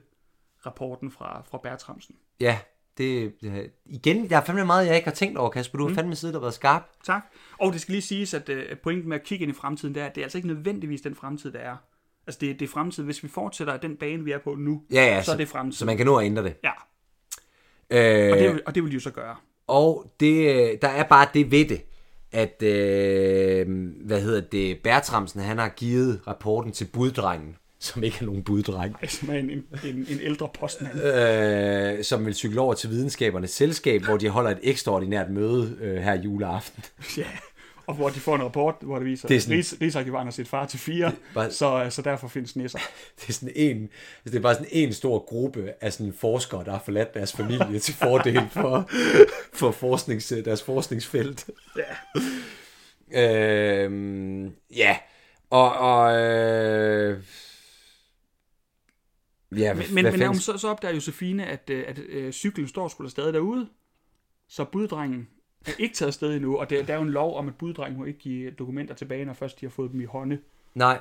rapporten fra, fra Bertramsen. Ja, det, igen, der er fandme meget, jeg ikke har tænkt over, Kasper. Du har fandme siddet og været skarp. Tak. Og det skal lige siges, at uh, pointen med at kigge ind i fremtiden, det er, at det er altså ikke nødvendigvis den fremtid, der er. Altså, det, det er fremtid. Hvis vi fortsætter den bane, vi er på nu, Ja, ja, så er det fremtid. Så man kan nå at ændre det. Ja, Øh, og det, vil- og det vil de jo så gøre. Og det, der er bare det ved det, at, øh, hvad hedder det, Bertramsen, han har givet rapporten til buddrengen, som ikke er nogen buddreng, som er en, en, en, en ældre postmand. øh, som vil cykle over til videnskabernes selskab, hvor de holder et ekstraordinært møde øh, her juleaften. Ja, og hvor de får en rapport, hvor det viser, Det er at sådan- Ris, Rigsarkivaren har set far til fire, Bare- så, så derfor findes nisser. Det er sådan en, det er bare sådan en stor gruppe af sådan forskere, der har forladt deres familie til fordel for, for forsknings, deres forskningsfelt. Ja. Øhm, ja, og, og øh, ja, Men, men, men så, så opdager Josefine, at, øh, at øh, cyklen står da stadig derude, så buddrengen er ikke taget afsted endnu, og det, der er jo en lov om, at buddrengen må ikke give dokumenter tilbage, når først de har fået dem i hånde. Nej.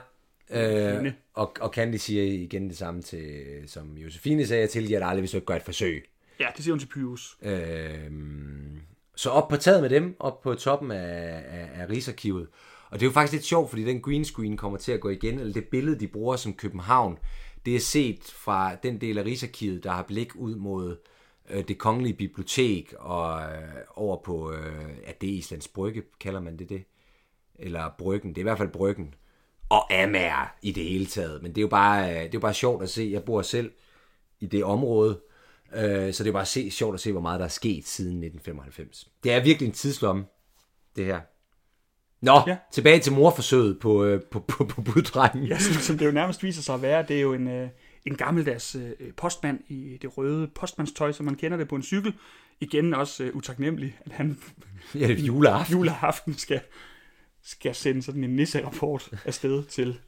Øh, og, og Candy siger igen det samme til, som Josefine sagde, jeg tilgiver dig aldrig, hvis du ikke gør et forsøg. Ja, det siger hun til Pyrus. Øh, så op på taget med dem, op på toppen af, af, af Rigsarkivet. Og det er jo faktisk lidt sjovt, fordi den green screen kommer til at gå igen, eller det billede, de bruger som København, det er set fra den del af Rigsarkivet, der har blik ud mod øh, det kongelige bibliotek, og øh, over på, øh, er det Islands Brygge, kalder man det det? Eller Bryggen, det er i hvert fald Bryggen. Og Amager i det hele taget. Men det er jo bare, øh, det er jo bare sjovt at se. Jeg bor selv i det område, øh, så det er bare se, sjovt at se, hvor meget der er sket siden 1995. Det er virkelig en tidslomme, det her. Nå, ja. Tilbage til morforsøget på, øh, på, på, på buddrengen. Ja, som, som det jo nærmest viser sig at være, det er jo en, øh, en gammeldags øh, postmand i det røde postmandstøj, som man kender det på en cykel. Igen også øh, utaknemmelig, at han Ja, det er juleaften. juleaften skal, skal sende sådan en nisserapport afsted til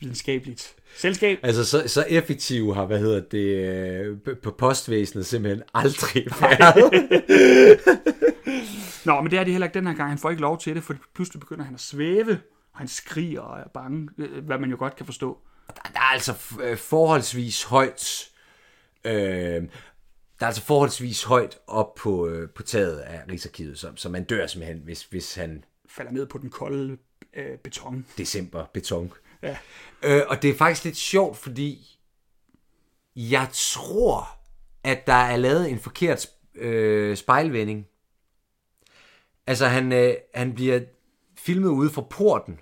videnskabeligt selskab. Altså, så, så effektiv har, hvad hedder det, på postvæsenet simpelthen aldrig været. Nå, men det er det heller ikke den her gang. Han får ikke lov til det, for pludselig begynder han at svæve, og han skriger og er bange, øh, hvad man jo godt kan forstå. Der er altså øh, forholdsvis højt... Øh, der er altså forholdsvis højt op på, øh, på taget af Rigsarkivet, så, så man dør simpelthen, hvis, hvis han Falder ned på den kolde øh, beton. december beton. Ja. Øh, og det er faktisk lidt sjovt, fordi jeg tror, at der er lavet en forkert øh, spejlvending. Altså, han, øh, han bliver filmet ude fra porten,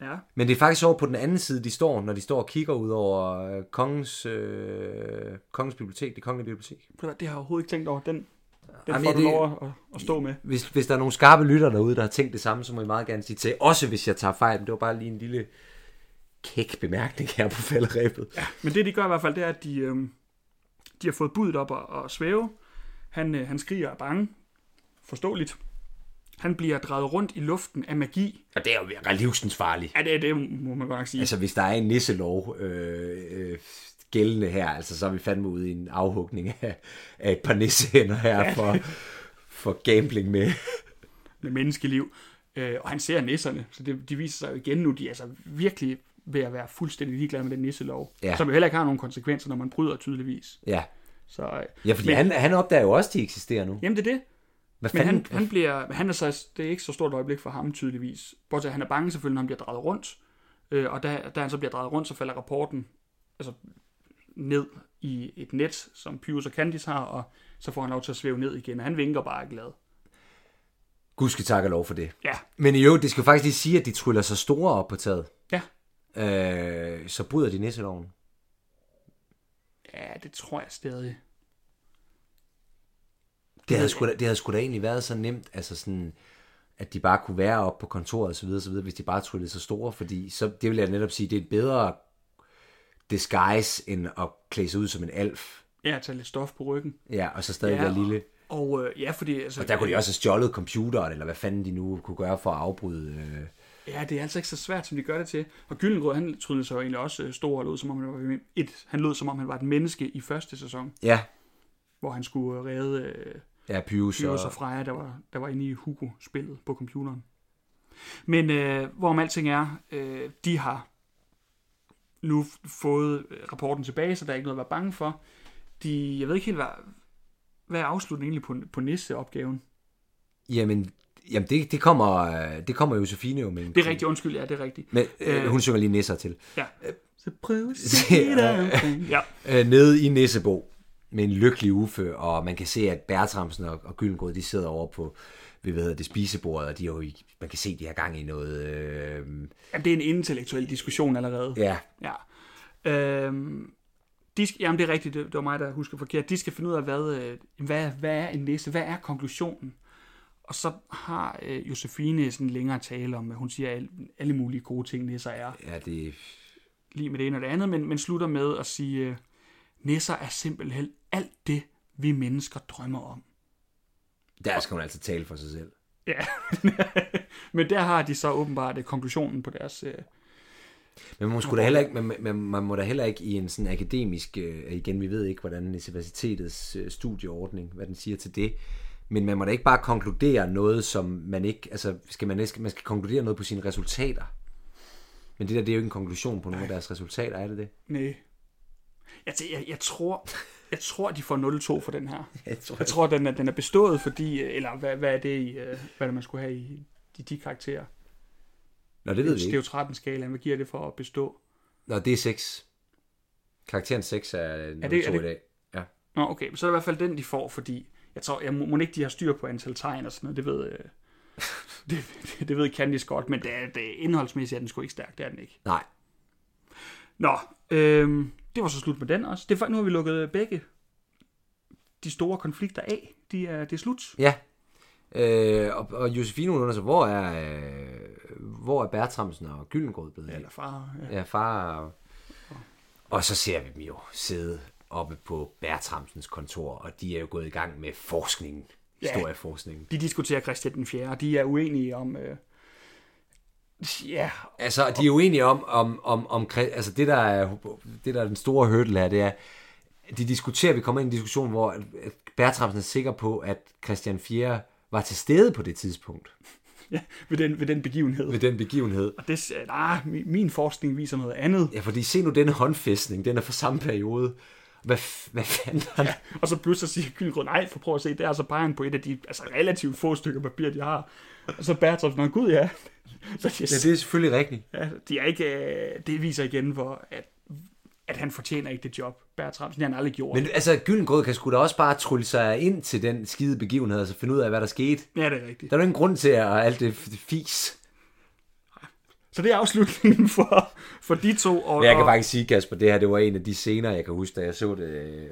Ja. men det er faktisk over på den anden side, de står, når de står og kigger ud over øh, kongens, øh, kongens bibliotek, det kongelige bibliotek. Det har jeg overhovedet ikke tænkt over. Den, den Jamen, får du det- lov at, at stå med. Hvis, hvis der er nogle skarpe lytter derude, der har tænkt det samme, så må I meget gerne sige til. Også hvis jeg tager fejl, men det var bare lige en lille kæk bemærkning her på falderæbet. Ja. Men det, de gør i hvert fald, det er, at de, øhm, de har fået budet op og, og svæve. Han, øh, han skriger af bange. Forståeligt. Han bliver drejet rundt i luften af magi. Og det er jo livsensfarligt. Ja, det, det må man godt sige. Altså, hvis der er en nisselov øh, øh, gældende her, altså, så er vi fandme ude i en afhugning af, af et par nissehænder her for, for gambling med. med menneskeliv. Øh, og han ser nisserne, så det, de viser sig jo igen nu, de er altså virkelig ved at være fuldstændig ligeglade med den nisselov. Ja. Som jo heller ikke har nogen konsekvenser, når man bryder tydeligvis. Ja, Så, øh, ja fordi Men- han, han opdager jo også, at de eksisterer nu. jamen det er det. Hvad Men han, han bliver, han er så, det er ikke så stort et øjeblik for ham tydeligvis. Bortset at han er bange selvfølgelig, når han bliver drejet rundt. Øh, og da, da han så bliver drejet rundt, så falder rapporten altså, ned i et net, som Pyrus og Candice har, og så får han lov til at svæve ned igen. Og han vinker bare glad. Gud skal takke lov for det. Ja, Men i øvrigt, det skal faktisk lige sige, at de tryller så store op på taget. ja. Øh, så bryder de nisseloven. Ja, det tror jeg stadig. Det havde, sgu da, det havde sgu da egentlig været så nemt, altså sådan, at de bare kunne være oppe på kontoret og så videre, så videre, hvis de bare tryllede så store, fordi så, det vil jeg netop sige, det er et bedre disguise, end at klæde sig ud som en alf. Ja, tage lidt stof på ryggen. Ja, og så stadig Ja, være lille. Og øh, ja, fordi... Altså, Og der kunne de også have stjålet computeren, eller hvad fanden de nu kunne gøre for at afbryde. Øh. Ja, det er altså ikke så svært, som de gør det til. Og Gyllengrød, han tryllede sig jo egentlig også øh, stor og lød, som om han var et, han lød, som om han var et menneske i første sæson, Ja, hvor han skulle øh, redde øh, ja, Pyrus Pyrus og. Freja, der var, der var inde i Hugo-spillet på computeren. Men øh, hvorom alting er, øh, de har nu fået øh, rapporten tilbage, så der er ikke noget at være bange for. De, jeg ved ikke helt, hvad, hvad er afslutningen egentlig på, på Nisse-opgaven? Jamen, jamen det, det, kommer, øh, det kommer Josefine jo med. Det er rigtigt, undskyld, ja, det er rigtigt. Men øh, Øh. hun synger lige nisser til. Ja. Så prøv at se dig omkring. Ja. nede i Nissebo med en lykkelig ufø, og man kan se, at Bertramsen og, og Gyllengrød, de sidder over på ved, hvad hedder det, spisebordet, og de er jo, i- man kan se, de har gang i noget, øh, Jamen, det er en intellektuel diskussion allerede. ja, Ja. Øhm, de skal, jamen, det er rigtigt, det, det var mig, der husker forkert. De skal finde ud af, hvad, øh, hvad, hvad er en nisse? Hvad er konklusionen? Og så har øh, Josefine sådan en længere tale om, at hun siger alle, alle mulige gode ting, nisser er. Ja, det, Lige med det ene og det andet, men, men slutter med at sige, øh, nisser er simpelthen alt det, vi mennesker drømmer om. der skal hun altså tale for sig selv. Ja, men der har de så åbenbart øh, konklusionen på deres... Øh, Men man, skulle da heller ikke, man, man, man må da heller ikke i en sådan akademisk, øh, igen, vi ved ikke, hvordan universitetets øh, studieordning, hvad den siger til det, men man må da ikke bare konkludere noget, som man ikke, altså skal man, man skal konkludere noget på sine resultater. Men det der, det er jo ikke en konklusion på nogle af deres resultater, er det det? nej. Jeg, jeg, jeg tror... Jeg tror, de får 0-2 for den her. Jeg tror, Jeg tror, den er, den er bestået, fordi... øh, Eller hvad, hvad er det, i, øh, hvad er det, man skulle have i de, de karakterer? Nå, det ved vi Det er ikke. jo 13 skalaen. Hvad giver det for at bestå? Nå, det er 6. Karakteren 6 er 0 Er det- er i det- dag. Ja. Nå, okay. Så er det i hvert fald den, de får, fordi... Jeg tror, jeg må, må ikke de har styr på antal tegn og sådan noget. Det ved, øh, det, det ved Candice godt, men det, det indholdsmæssigt er den sgu ikke stærk. Det er den ikke. Nej, Nå, øhm, det var så slut med den også. Det er, nu har vi lukket begge de store konflikter af. De er, det er slut. Ja. Øh, og, og Josefine hun undrer sig, hvor er, øh, hvor er Bertramsen og Gyllengrød blevet? Eller far. Ja. Ja, far. Og, og så ser vi dem jo sidde oppe på Bertramsens kontor, og de er jo gået i gang med forskningen, Ja. historieforskningen. De diskuterer Christian den 4. De er uenige om... Øh, ja, Altså, de er jo enige om, om, om, om altså det der, er, det der er den store hurdle her, det er, de diskuterer, vi kommer ind i en diskussion, hvor Bertramsen er sikker på, at Christian 4 var til stede på det tidspunkt, ja ved, den, ved den begivenhed. ved den begivenhed. Og det, nej, min, min forskning viser noget andet. Ja, fordi se nu denne håndfæstning, den er fra samme periode. Hvad, hvad fanden ja. Og så pludselig siger Gyllengrød, nej, for prøv at se, der er så peger han på et af de altså, relativt få stykker papir, de har. Og så Bertramsen, nå gud ja. Så de, ja, det er selvfølgelig rigtigt. ja, de er ikke, øh, det viser igen, hvor, at, at han fortjener ikke det job. Bertramsen, det han aldrig gjort. Men altså, Gyllengrød kan sgu da også bare trylle sig ind til den skide begivenhed, og så finde ud af, hvad der skete. Ja, det er rigtigt. Der er jo ingen grund til at alt det fis. Så det er afslutningen for, for de to. Og, Men jeg kan faktisk sige, Kasper, det her det var en af de scener, jeg kan huske, da jeg så det. øh,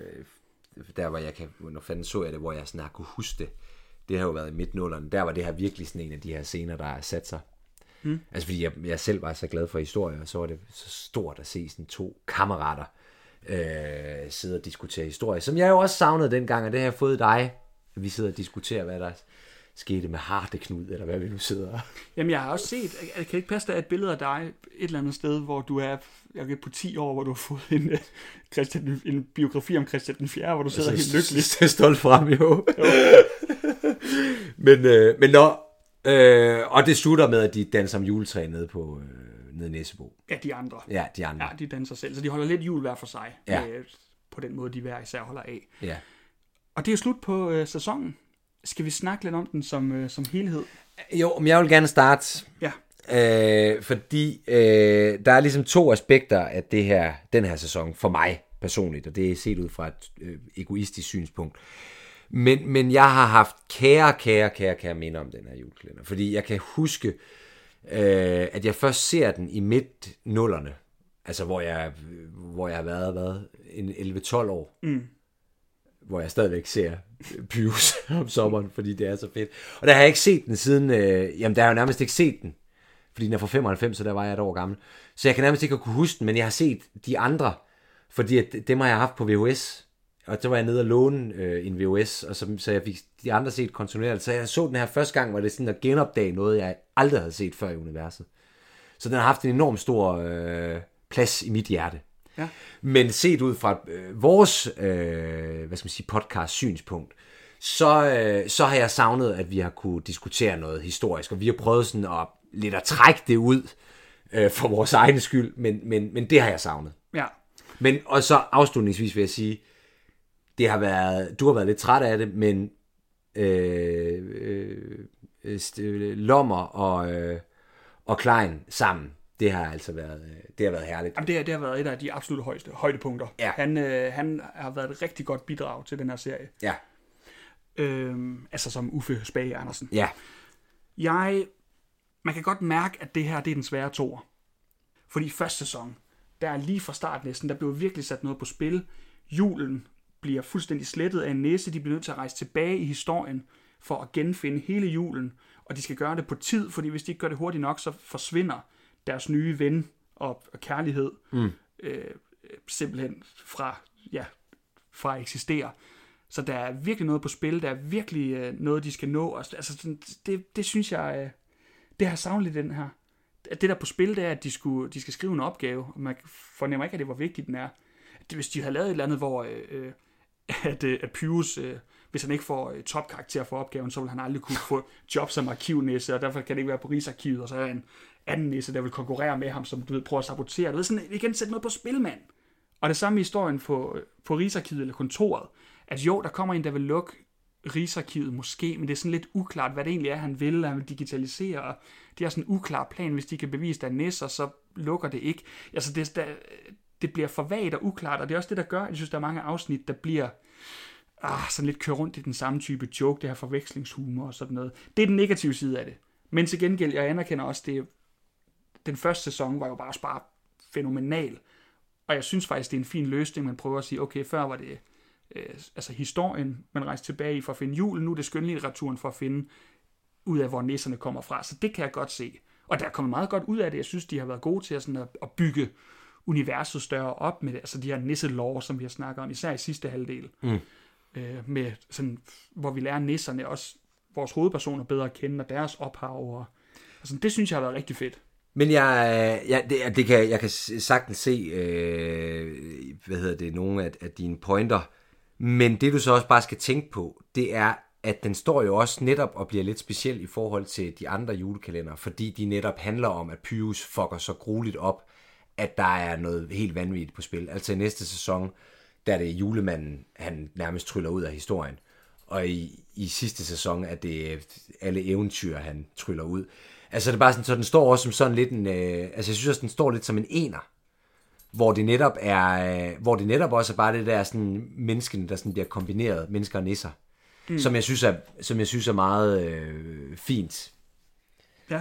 Der hvor jeg kan, når fanden så jeg det, hvor jeg sådan har kunne huske det. Det har jo været i midtnullerne. Der var det her virkelig sådan en af de her scener, der har sat sig. Mm. Altså fordi jeg, jeg selv var så glad for historie, og så var det så stort at se sådan to kammerater øh, sidde og diskutere historie, som jeg jo også savnede dengang, og det har jeg fået dig, at vi sidder og diskuterer, hvad der skete med Hardeknud, eller hvad vi nu sidder Jamen, jeg har også set, jeg kan ikke passe, der er et billede af dig et eller andet sted, hvor du er, jeg ved, på 10 år, hvor du har fået en, øh, Christian, en biografi om Christian den 4., hvor du sidder helt lykkelig. Så stolt frem, jo. men, øh, men når, øh, og det slutter med, at de danser om juletræ nede på øh, nede i Næsebo. Ja, de andre. Ja, de andre. Ja, de danser selv, så de holder lidt jul hver for sig. Ja. Øh, på den måde, de hver især holder af. Ja. Og det er slut på øh, sæsonen. Skal vi snakke lidt om den som, øh, som helhed? Jo, men jeg vil gerne starte, Ja. øh, fordi øh, der er ligesom to aspekter af det her, den her sæson for mig personligt, og det er set ud fra et øh, egoistisk synspunkt. Men, men jeg har haft kære, kære, kære, kære minder om den her julekalender, fordi jeg kan huske, øh, at jeg først ser den i midt nullerne, altså hvor jeg, hvor jeg har været, været en 11-12 år, mm. hvor jeg stadigvæk ser Pius om sommeren, fordi det er så fedt. Og der har jeg ikke set den siden, øh, jamen der har jeg jo nærmest ikke set den, fordi den er fra 95, så der var jeg et år gammel. Så jeg kan nærmest ikke kunne huske den, men jeg har set de andre, fordi at dem har jeg haft på VHS, og så var jeg nede og låne øh, en VHS, og så, så jeg fik de andre set kontinuerligt. Så jeg så den her første gang, var det sådan at genopdage noget, jeg aldrig havde set før i universet. Så den har haft en enorm stor øh, plads i mit hjerte. Ja. Men set ud fra øh, vores øh, hvad skal man sige, podcast synspunkt, så, øh, så har jeg savnet, at vi har kunne diskutere noget historisk, og vi har prøvet sådan at lidt at trække det ud øh, for vores egen skyld, men, men, men det har jeg savnet. Ja. Men, og så afslutningsvis vil jeg sige, det har været, du har været lidt træt af det, men øh, øh, st- Lommer og, øh, og Klein sammen, det har altså været, øh, det har været herligt. Jamen, det, har, det har været et af de absolut højeste højdepunkter. Ja. Han, øh, han har været et rigtig godt bidrag til den her serie. Ja, Øhm, altså som Uffe Spage Andersen. ja, Jeg, man kan godt mærke, at det her det er den svære toer. Fordi første sæson, der er lige fra start næsten, der blev virkelig sat noget på spil. Julen bliver fuldstændig slettet af en næse, de bliver nødt til at rejse tilbage i historien. for at genfinde hele julen, og de skal gøre det på tid, fordi hvis de ikke gør det hurtigt nok, så forsvinder deres nye ven og, og kærlighed mm. øh, simpelthen fra, ja, fra at eksistere. Så der er virkelig noget på spil, der er virkelig øh, noget, de skal nå. Altså, sådan, det, det synes jeg, øh, det har savnet den her. Det der på spil, det er, at de, skulle, de skal skrive en opgave, og man fornemmer ikke, at det var vigtigt, den er. Hvis de havde lavet et eller andet, hvor øh, øh at, øh, at Pius, øh, hvis han ikke får øh, topkarakter for opgaven, så vil han aldrig kunne få job som arkivnæsse, og derfor kan det ikke være på Rigsarkivet, og så er en anden nisse, der vil konkurrere med ham, som du ved, prøver at sabotere. Du ved, sådan, igen sætte noget på spil, mand. Og det samme i historien på, på Rigsarkivet eller kontoret, at jo, der kommer en, der vil lukke Rigsarkivet måske, men det er sådan lidt uklart, hvad det egentlig er, han vil, han vil digitalisere, og det er sådan en uklar plan, hvis de kan bevise, der er næsser, så lukker det ikke. Altså, det, der, det bliver for vagt og uklart, og det er også det, der gør, at jeg synes, der er mange afsnit, der bliver ah, sådan lidt kører rundt i den samme type joke, det her forvekslingshumor og sådan noget. Det er den negative side af det. Men til gengæld, jeg anerkender også, det den første sæson var jo bare, bare fænomenal. Og jeg synes faktisk, det er en fin løsning, man prøver at sige, okay, før var det øh, altså historien, man rejste tilbage i for at finde julen, nu er det skønlitteraturen for at finde ud af, hvor nisserne kommer fra. Så det kan jeg godt se. Og der er kommet meget godt ud af det. Jeg synes, de har været gode til at, sådan at, at bygge universet større op med. Altså de her nisselår, som vi har snakket om, især i sidste halvdel. Mm. Øh, med sådan, hvor vi lærer nisserne også vores hovedpersoner bedre at kende, og deres ophav. Og, altså, det synes jeg har været rigtig fedt. Men jeg, øh, jeg, det, det kan, jeg kan sagtens se, øh, hvad hedder det, nogle af, af dine pointer. Men det du så også bare skal tænke på, det er, at den står jo også netop og bliver lidt speciel i forhold til de andre julekalender, fordi de netop handler om, at Pyrus fucker så grueligt op, at der er noget helt vanvittigt på spil. Altså i næste sæson, der er det julemanden, han nærmest tryller ud af historien. Og i, i sidste sæson er det alle eventyr, han tryller ud. Altså det er bare sådan, så den står også som sådan lidt en, øh, altså jeg synes også, den står lidt som en ener, hvor det netop er, øh, hvor det netop også er bare det der sådan menneskene, der sådan bliver kombineret, mennesker og nisser, mm. som jeg synes er, som jeg synes er meget øh, fint. Ja.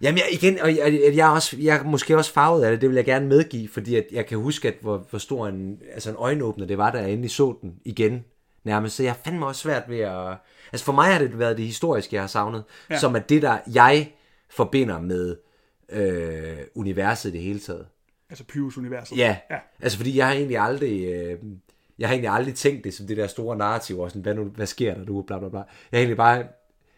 Jamen jeg, igen, og jeg, jeg, er også, jeg er måske også farvet af det, det vil jeg gerne medgive, fordi at jeg kan huske, at hvor, hvor stor en, altså en øjenåbner det var, da jeg endelig så den igen nærmest. Så jeg fandt mig også svært ved at... Altså for mig har det været det historiske, jeg har savnet, ja. som at det der, jeg forbinder med øh, universet i det hele taget. Altså Pyrus universet. Ja. ja, altså fordi jeg har egentlig aldrig... Øh, jeg har egentlig aldrig tænkt det som det der store narrativ, og sådan, hvad, nu, hvad sker der nu, bla bla bla. Jeg har egentlig bare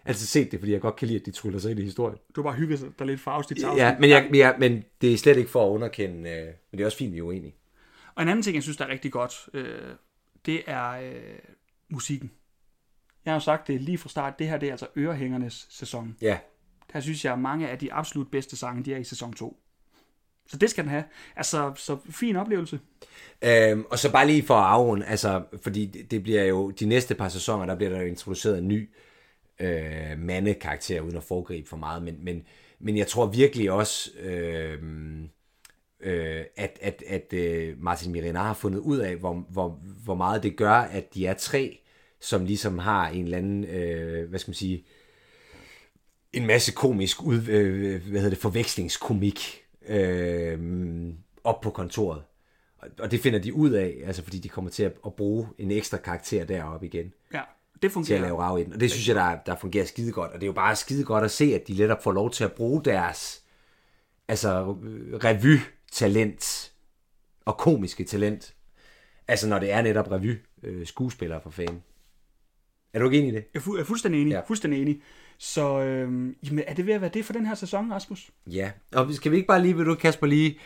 altid set det, fordi jeg godt kan lide, at de tryller sig ind i historien. Du har bare hygget dig lidt for afsnit til Ja, men, jeg, ja, men det er slet ikke for at underkende, øh, men det er også fint, vi er uenige. Og en anden ting, jeg synes, der er rigtig godt, øh, det er øh, musikken. Jeg har jo sagt det lige fra start, det her det er altså Ørehængernes sæson. Ja. Der synes jeg, at mange af de absolut bedste sange, de er i sæson 2. Så det skal den have. Altså, så fin oplevelse. Øhm, og så bare lige for at afrunde, altså, fordi det bliver jo, de næste par sæsoner, der bliver der jo introduceret en ny øh, mandekarakter, uden at foregribe for meget, men, men, men jeg tror virkelig også, øh, øh, at, at, at øh, Martin Mirena har fundet ud af, hvor, hvor, hvor meget det gør, at de er tre, som ligesom har en eller anden, øh, hvad skal man sige, en masse komisk ud, øh, hvad hedder det, forvekslingskomik øh, op på kontoret. Og det finder de ud af, altså fordi de kommer til at, at bruge en ekstra karakter deroppe igen. Ja, det fungerer. Til at lave rav ind. Og det synes jeg, der, der fungerer skide godt. Og det er jo bare skide godt at se, at de letop får lov til at bruge deres altså revy-talent og komiske talent. Altså når det er netop revy øh, for fanden. Er du ikke enig i det? Jeg er, fu- jeg er fuldstændig enig. Ja. Fuldstændig enig. Så øh, jamen, er det ved at være det for den her sæson, Rasmus? Ja, og skal vi ikke bare lige, vil du Kasper, lige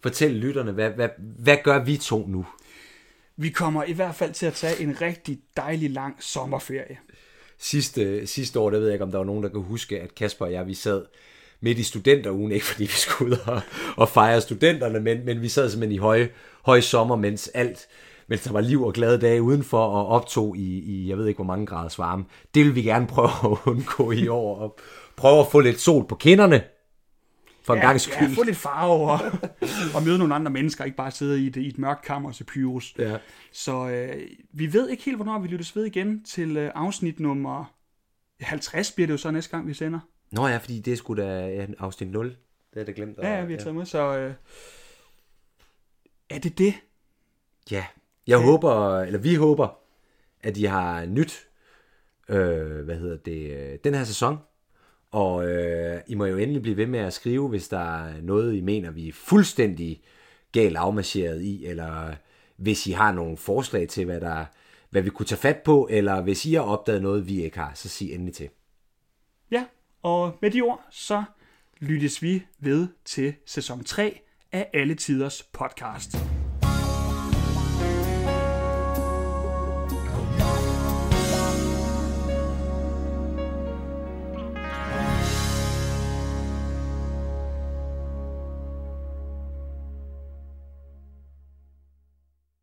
fortælle lytterne, hvad, hvad, hvad gør vi to nu? Vi kommer i hvert fald til at tage en rigtig dejlig lang sommerferie. Sidste, sidste år, der ved jeg ikke, om der var nogen, der kan huske, at Kasper og jeg, vi sad midt i studenterugen, ikke fordi vi skulle ud og, og fejre studenterne, men, men vi sad simpelthen i høje, høje sommer, mens alt mens der var liv og glade dage udenfor og optog i, i jeg ved ikke hvor mange graders varme. Det vil vi gerne prøve at undgå i år og prøve at få lidt sol på kinderne. For en ja, gang skyld. Ja, få lidt farve og, og møde nogle andre mennesker, ikke bare sidde i et, i et mørkt kammer til Pyrus. Ja. Så øh, vi ved ikke helt, hvornår vi lyttes ved igen til øh, afsnit nummer 50 bliver det jo så næste gang, vi sender. Nå ja, fordi det er sgu da ja, afsnit 0. Det er det glemt. Ja, ja, vi har taget ja. med, så øh, er det det? Ja, jeg okay. håber, eller vi håber, at I har nyt øh, hvad hedder det, den her sæson. Og øh, I må jo endelig blive ved med at skrive, hvis der er noget, I mener, vi er fuldstændig galt afmarcheret i, eller hvis I har nogle forslag til, hvad, der, hvad vi kunne tage fat på, eller hvis I har opdaget noget, vi ikke har, så sig endelig til. Ja, og med de ord, så lyttes vi ved til sæson 3 af Alle Tiders podcast.